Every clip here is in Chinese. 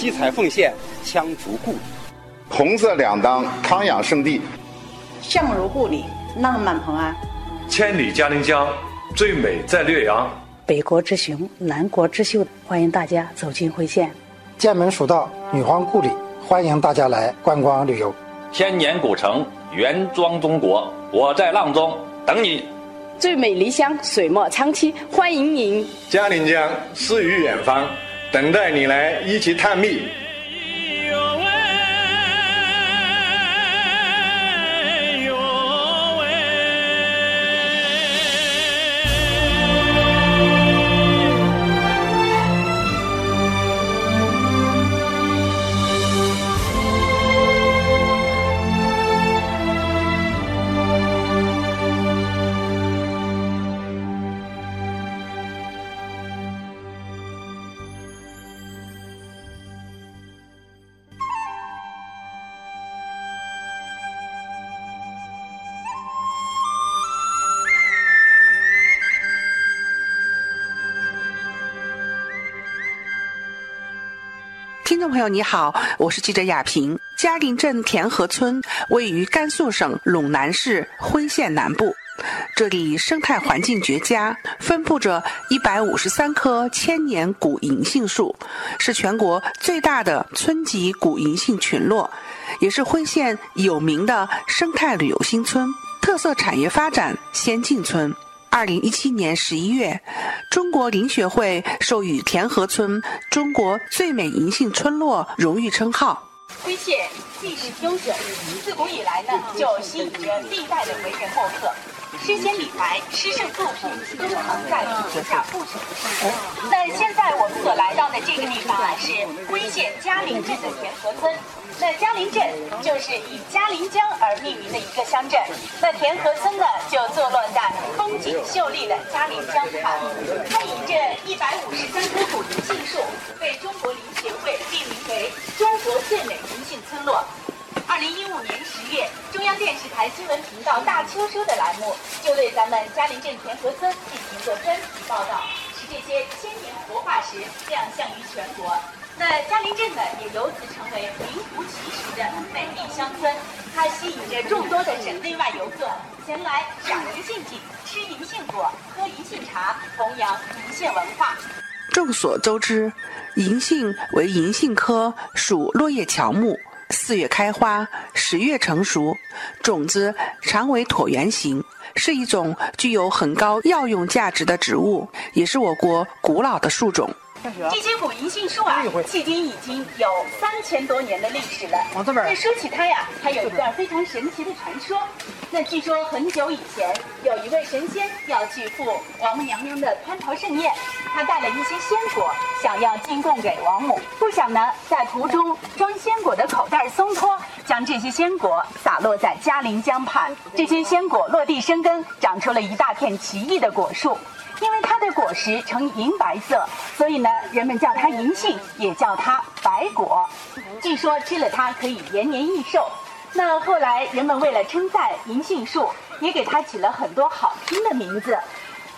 七彩奉献，羌族故里，红色两当康养圣地，相如故里，浪漫蓬安。千里嘉陵江，最美在略阳。北国之雄，南国之秀，欢迎大家走进辉县。剑门蜀道，女皇故里，欢迎大家来观光旅游。千年古城，原装中国，我在阆中等你。最美漓乡，水墨苍溪，欢迎您。嘉陵江，诗与远方，等待你来一起探秘。听众朋友，你好，我是记者亚平。嘉陵镇田河村位于甘肃省陇南市辉县南部，这里生态环境绝佳，分布着一百五十三棵千年古银杏树，是全国最大的村级古银杏群落，也是辉县有名的生态旅游新村、特色产业发展先进村。二零一七年十一月，中国林学会授予田河村“中国最美银杏村落”荣誉称号。辉县历史悠久，自古以来呢就吸引着历代的文人墨客。诗仙李白、诗圣杜甫都曾在此写下不朽的诗歌。那现在我们所来到的这个地方啊，是辉县嘉陵镇的田河村。那嘉陵镇就是以嘉陵江而命名的一个乡镇。那田河村呢，就坐落在风景秀丽的嘉陵江畔。它以这一百五十三棵古银杏树，被中国林协会命名为中国最美银杏村落。二零一五年十月，中央电视台新闻频道《大秋收》的栏目就对咱们嘉陵镇田河村进行过专题报道，使这些千年活化石亮相于全国。那嘉陵镇呢，也由此成为名副其实的美丽乡村。它吸引着众多的省内外游客前来赏银杏景、吃银杏果、喝银杏茶，弘扬银杏文化。众所周知，银杏为银杏科属落叶乔木。四月开花，十月成熟，种子常为椭圆形，是一种具有很高药用价值的植物，也是我国古老的树种。这些古银杏树啊，迄今已经有三千多年的历史了。那说起它呀，还有一段非常神奇的传说。那据说很久以前，有一位神仙要去赴王母娘娘的蟠桃盛宴，他带了一些鲜果，想要进贡给王母。不想呢，在途中装鲜果的口袋松脱，将这些鲜果洒落在嘉陵江畔。这些鲜果落地生根，长出了一大片奇异的果树。因为它的果实呈银白色，所以呢，人们叫它银杏，也叫它白果。据说吃了它可以延年益寿。那后来人们为了称赞银杏树，也给它起了很多好听的名字。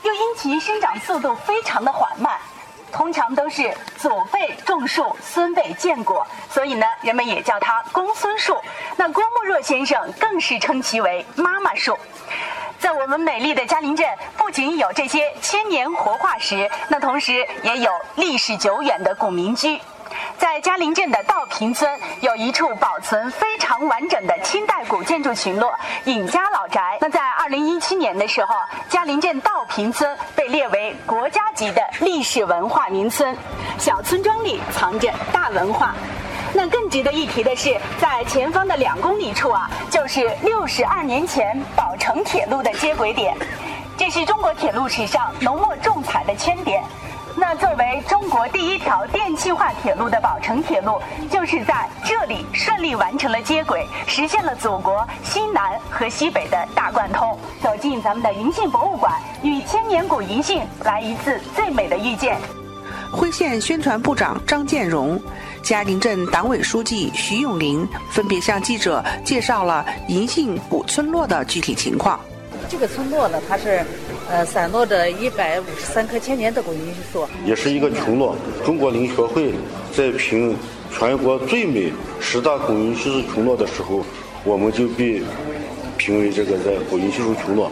又因其生长速度非常的缓慢，通常都是祖辈种树，孙辈见果，所以呢，人们也叫它公孙树。那郭沫若先生更是称其为妈妈树。在我们美丽的嘉陵镇，不仅有这些千年活化石，那同时也有历史久远的古民居。在嘉陵镇的道坪村，有一处保存非常完整的清代古建筑群落——尹家老宅。那在二零一七年的时候，嘉陵镇道坪村被列为国家级的历史文化名村。小村庄里藏着大文化。那更值得一提的是，在前方的两公里处啊，就是六十二年前宝成铁路的接轨点，这是中国铁路史上浓墨重彩的圈点。那作为中国第一条电气化铁路的宝成铁路，就是在这里顺利完成了接轨，实现了祖国西南和西北的大贯通。走进咱们的银杏博物馆，与千年古银杏来一次最美的遇见。辉县宣传部长张建荣。嘉陵镇党委书记徐永林分别向记者介绍了银杏古村落的具体情况。这个村落呢，它是呃散落着一百五十三棵千年的古银杏树，也是一个承诺。中国林学会在评全国最美十大古银杏树群落的时候，我们就被。评为这个在古银杏树群落。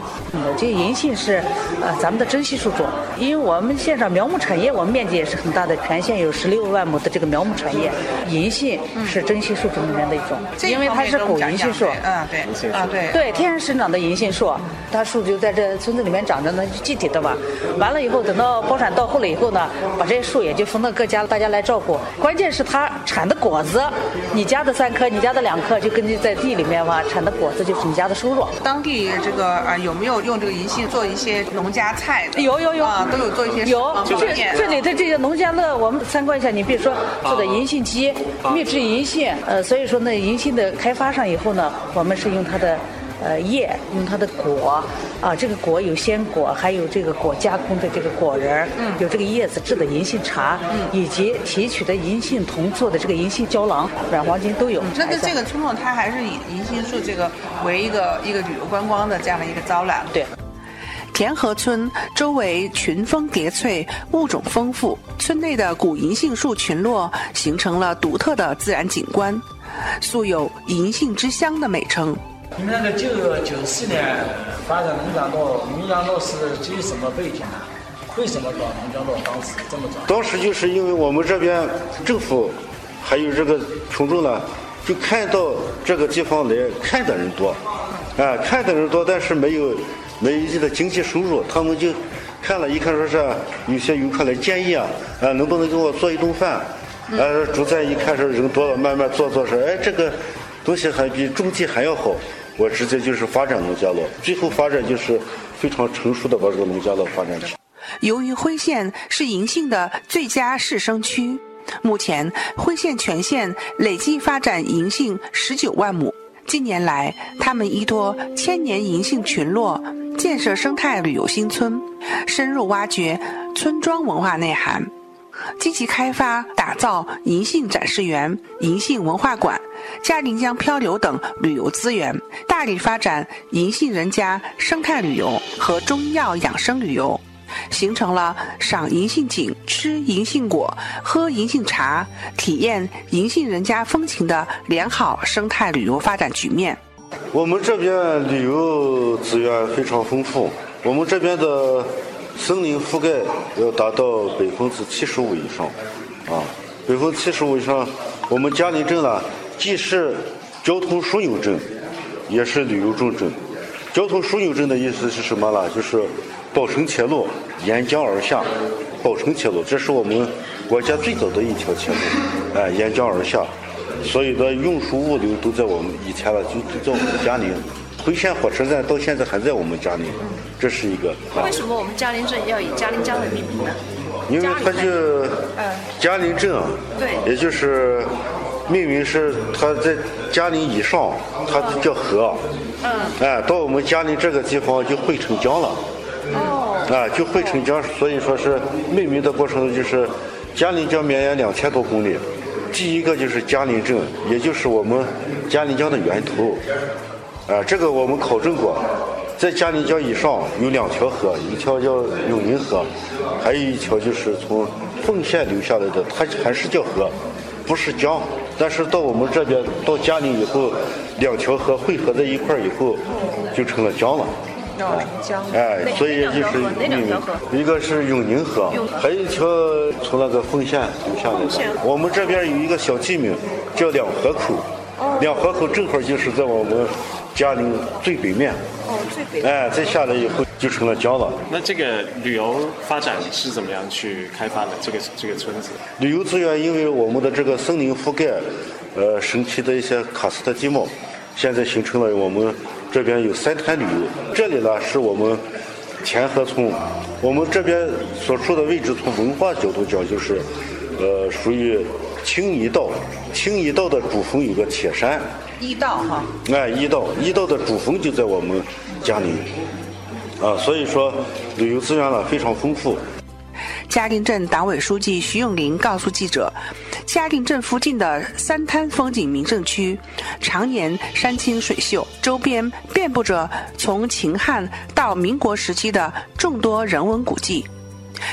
这个银杏是呃咱们的珍稀树种，因为我们县上苗木产业，我们面积也是很大的，全县有十六万亩的这个苗木产业，银杏是珍稀树种里面的一种，因为它是古银杏树。嗯，对，啊对。对，天然生长的银杏树，它树就在这村子里面长着呢，具体的吧。完了以后，等到包产到户了以后呢，把这些树也就分到各家，大家来照顾。关键是它产的果子，你家的三颗，你家的两颗，就根据在地里面嘛，产的果子就是你家的。收入。当地这个啊有没有用这个银杏做一些农家菜？有有有啊，都有做一些。有就是这里的这些农家乐，我们参观一下。你比如说做的银杏鸡、秘制银杏，呃，所以说呢，银杏的开发上以后呢，我们是用它的。呃，叶用它的果，啊，这个果有鲜果，还有这个果加工的这个果仁儿，嗯，有这个叶子制的银杏茶，嗯，以及提取的银杏酮做的这个银杏胶囊、软黄金都有。这个这个村落它还是以银杏树这个为一个一个旅游观光的这样的一个招揽。对，田河村周围群峰叠翠，物种丰富，村内的古银杏树群落形成了独特的自然景观，素有“银杏之乡”的美称。你们那个九九四年发展农家乐，农家乐是基于什么背景呢？为什么搞农家乐？当时这么早？当时就是因为我们这边政府还有这个群众呢，就看到这个地方来看的人多，啊，看的人多，但是没有没有一定的经济收入，他们就看了一看，说是有些游客来建议啊，啊，能不能给我做一顿饭？啊，主宰一看说人多了，慢慢做做说，哎，这个东西还比种地还要好。我直接就是发展农家乐，最后发展就是非常成熟的把这个农家乐发展起来。由于辉县是银杏的最佳试生区，目前辉县全县累计发展银杏十九万亩。近年来，他们依托千年银杏群落，建设生态旅游新村，深入挖掘村庄文化内涵。积极开发打造银杏展示园、银杏文化馆、嘉陵江漂流等旅游资源，大力发展银杏人家生态旅游和中药养生旅游，形成了赏银杏景、吃银杏果、喝银杏茶、体验银杏人家风情的良好生态旅游发展局面。我们这边旅游资源非常丰富，我们这边的。森林覆盖要达到百分之七十五以上，啊，百分之七十五以上。我们嘉陵镇呢，既是交通枢纽镇，也是旅游重镇。交通枢纽镇的意思是什么呢？就是宝成铁路沿江而下，宝成铁路这是我们国家最早的一条铁路，哎，沿江而下，所有的运输物流都在我们以前了，就就在我们嘉陵。回县火车站到现在还在我们嘉陵，这是一个。为什么我们嘉陵镇要以嘉陵江为命名呢？因为它就嘉陵镇啊，对，也就是命名是它在嘉陵以上，它叫河，嗯，哎，到我们嘉陵这个地方就汇成江了，哦，啊，就汇成江，所以说是命名的过程就是嘉陵江绵延两千多公里，第一个就是嘉陵镇，也就是我们嘉陵江的源头。啊，这个我们考证过，在嘉陵江以上有两条河，一条叫永宁河，还有一条就是从奉县流下来的，它还是叫河，不是江。但是到我们这边到嘉陵以后，两条河汇合在一块儿以后，就成了江了。江。哎，所以就是一个是永宁河，还有一条从那个凤县流下来的。我们这边有一个小地名叫两河口，两河口正好就是在我们。嘉陵最北面，哦，最北，哎，再下来以后就成了江了。那这个旅游发展是怎么样去开发的？这个这个村子，旅游资源，因为我们的这个森林覆盖，呃，神奇的一些喀斯特地貌，现在形成了我们这边有三滩旅游。这里呢是我们田河村，我们这边所处的位置，从文化角度讲，就是呃，属于青泥道。青泥道的主峰有个铁山。一道哈，哎，一道一道的主峰就在我们嘉陵，啊，所以说旅游资源呢非常丰富。嘉陵镇党委书记徐永林告诉记者，嘉陵镇附近的三滩风景名胜区，常年山清水秀，周边遍布着从秦汉到民国时期的众多人文古迹。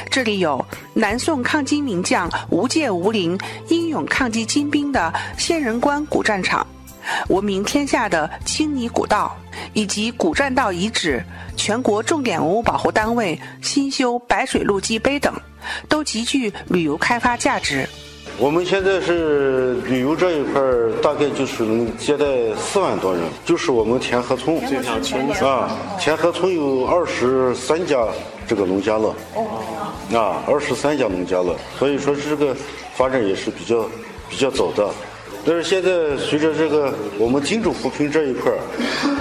这里有南宋抗金名将吴介吴陵英勇抗击金兵的仙人关古战场，闻名天下的青泥古道，以及古栈道遗址、全国重点文物保护单位新修白水路基碑等，都极具旅游开发价值。我们现在是旅游这一块儿，大概就是能接待四万多人，就是我们田河村这条村啊，田河村有二十三家这个农家乐，啊，二十三家农家乐，所以说这个发展也是比较比较早的。但是现在随着这个我们精准扶贫这一块儿，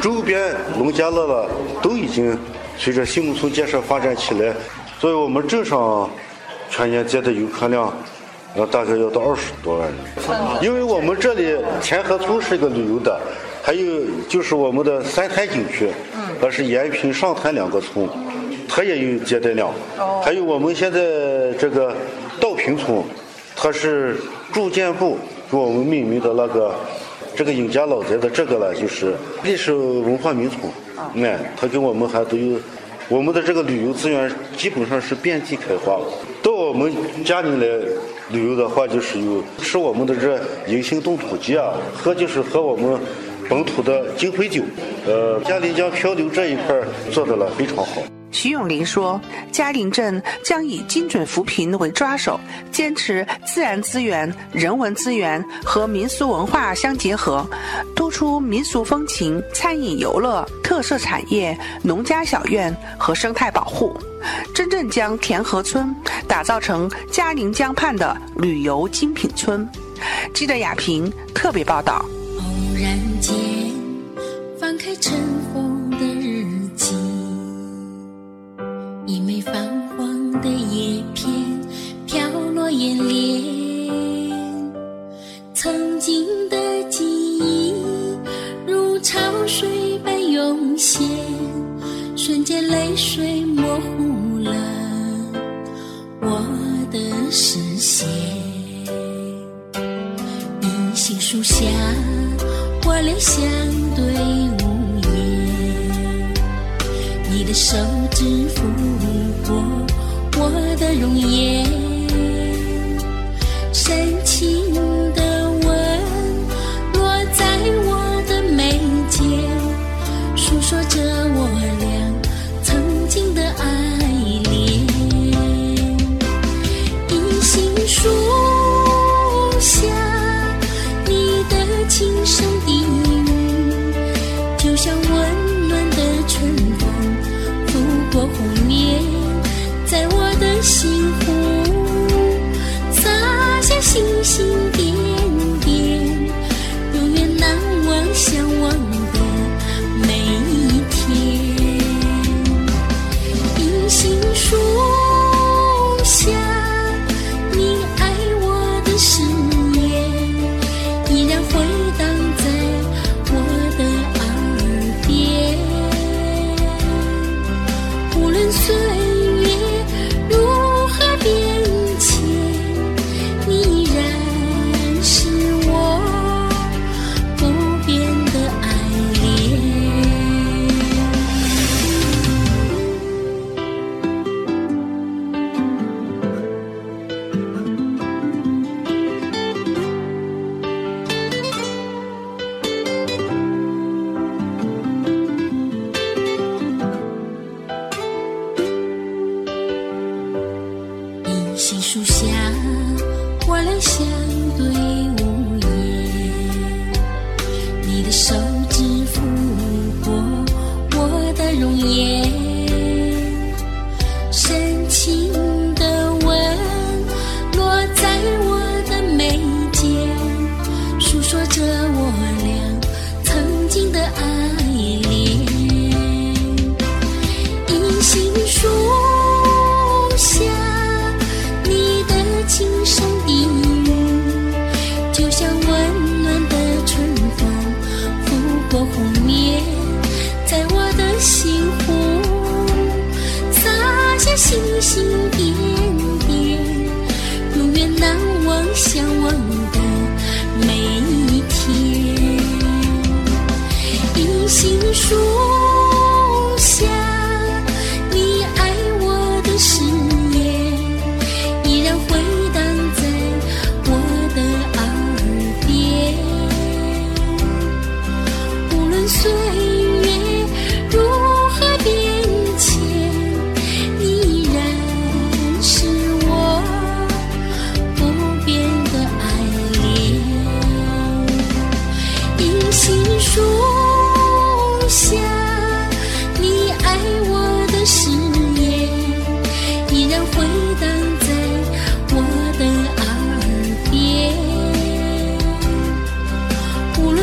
周边农家乐了都已经随着新农村建设发展起来，所以我们镇上全年接待游客量。呃，大概要到二十多万人，因为我们这里田河村是一个旅游的，还有就是我们的三滩景区，它是延平、上滩两个村，它也有接待量。还有我们现在这个道坪村，它是住建部给我们命名的那个这个尹家老宅的这个呢，就是历史文化名村。哎，它跟我们还都有，我们的这个旅游资源基本上是遍地开花。到我们家里来。旅游的话，就是有吃我们的这银杏冻土鸡啊，喝就是喝我们本土的金辉酒。呃，嘉陵江漂流这一块做的了非常好。徐永林说，嘉陵镇将以精准扶贫为抓手，坚持自然资源、人文资源和民俗文化相结合，突出民俗风情、餐饮游乐、特色产业、农家小院和生态保护。真正将田河村打造成嘉陵江畔的旅游精品村。记者雅萍特别报道。偶然间翻开尘曾经的记忆如潮水般涌现，瞬间泪水模糊了我的。视线，银杏树下，我俩相对无言。你的手指抚过我的容颜，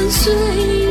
随